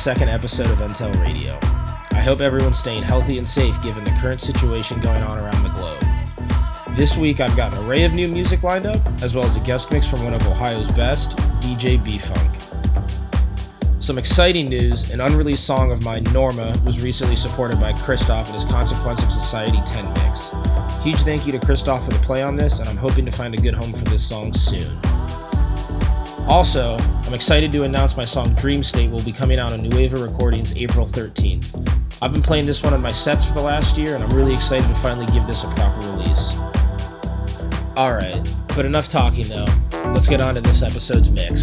second episode of Intel Radio. I hope everyone's staying healthy and safe given the current situation going on around the globe. This week I've got an array of new music lined up, as well as a guest mix from one of Ohio's best, DJ B Funk. Some exciting news an unreleased song of mine, Norma, was recently supported by Christoph in his Consequence of Society 10 mix. Huge thank you to Christoph for the play on this, and I'm hoping to find a good home for this song soon. Also, I'm excited to announce my song Dream State will be coming out on Nueva Recordings April 13th. I've been playing this one on my sets for the last year, and I'm really excited to finally give this a proper release. Alright, but enough talking though. Let's get on to this episode's mix.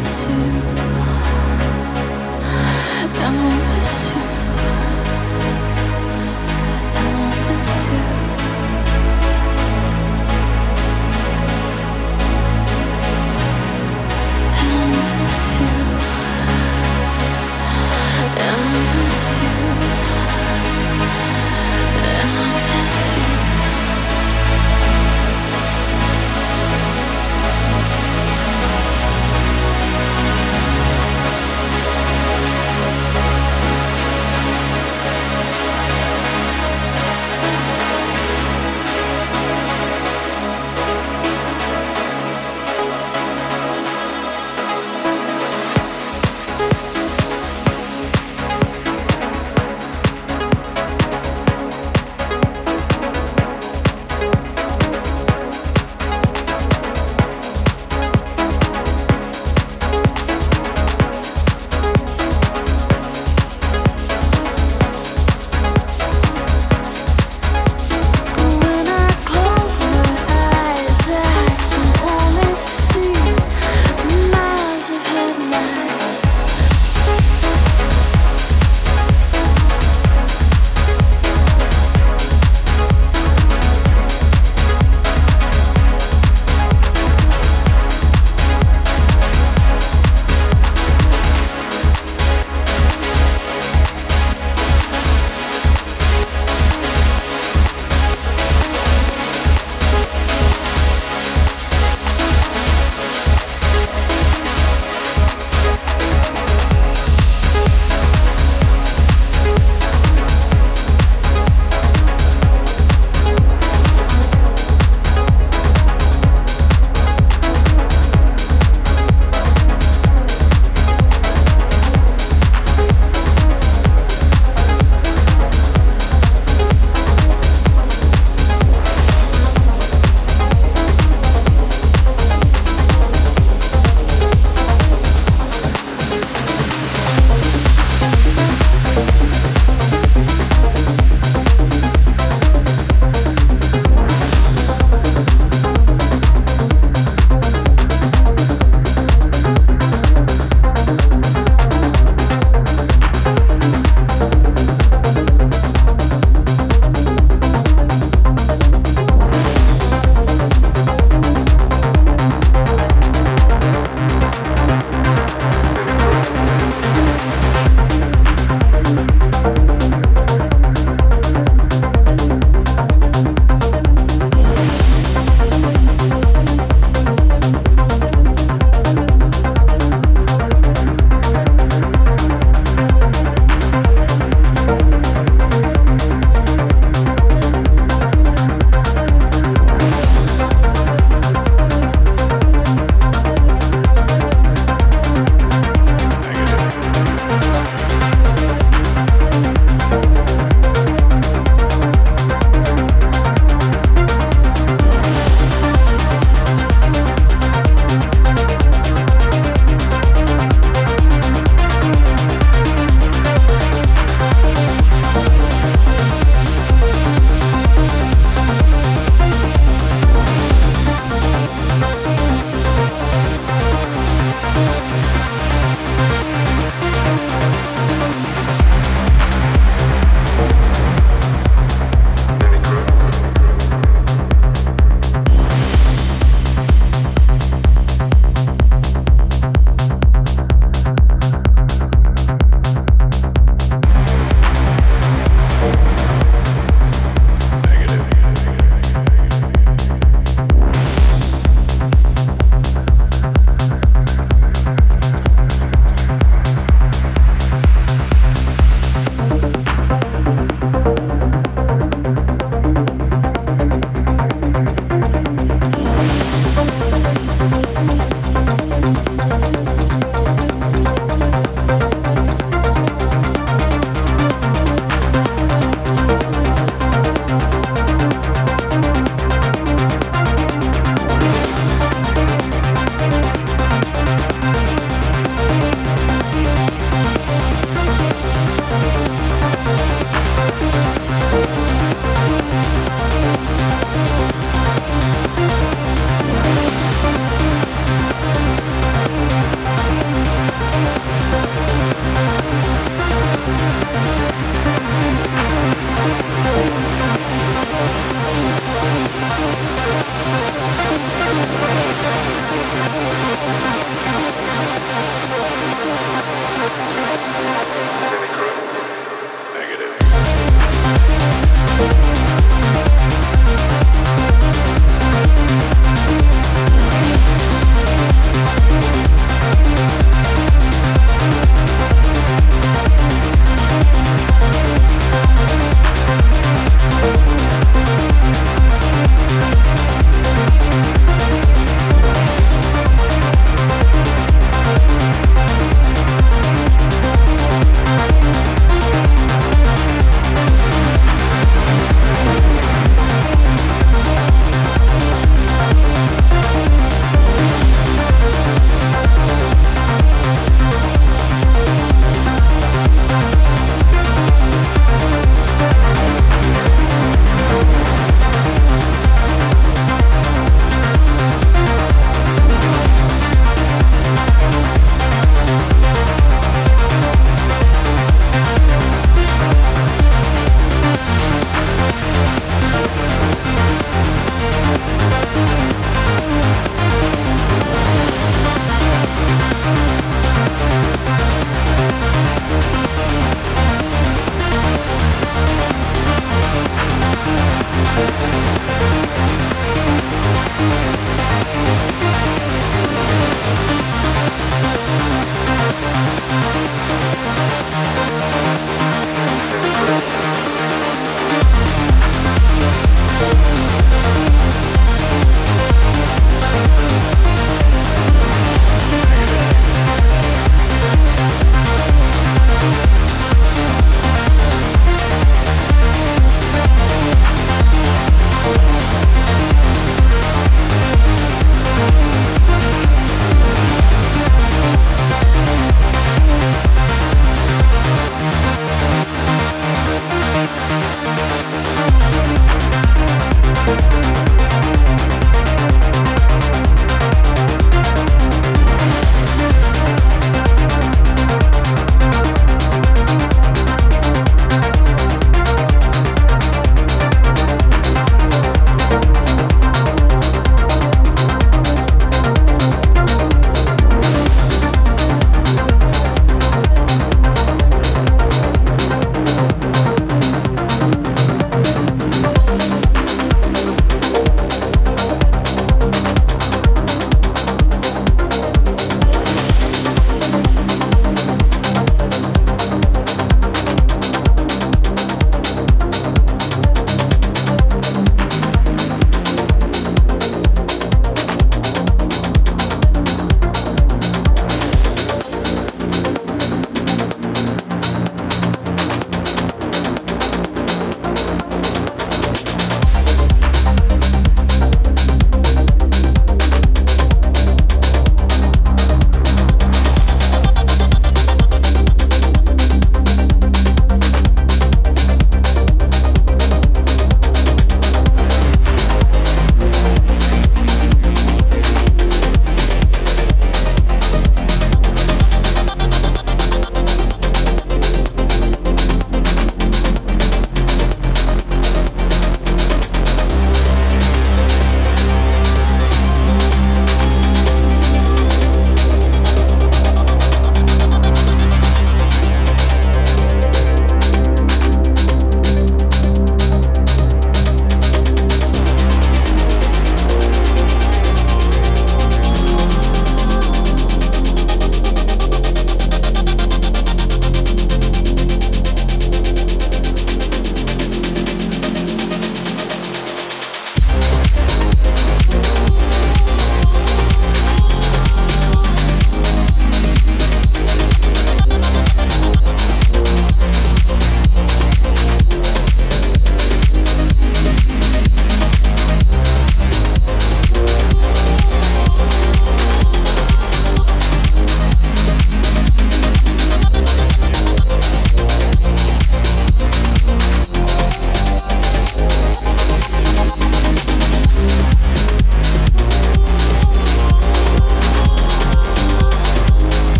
see.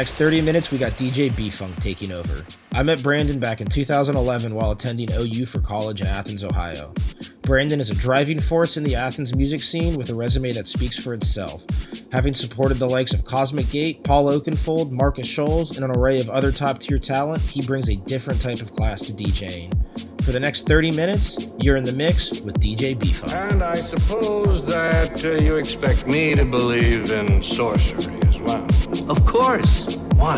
Next 30 minutes, we got DJ B Funk taking over. I met Brandon back in 2011 while attending OU for college in Athens, Ohio. Brandon is a driving force in the Athens music scene with a resume that speaks for itself. Having supported the likes of Cosmic Gate, Paul Oakenfold, Markus Schulz, and an array of other top tier talent, he brings a different type of class to DJing. For the next 30 minutes, you're in the mix with DJ B Funk. And I suppose that uh, you expect me to believe in sorcery well. Of course. Why?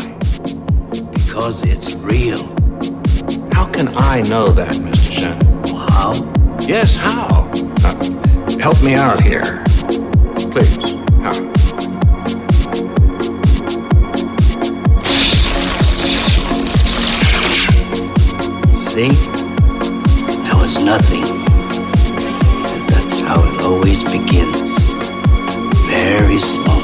Because it's real. How can I know that, Mr. Shannon? How? Yes, how? Uh, help me out here. Please. How? See? That was nothing. But that's how it always begins. Very small.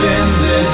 Monday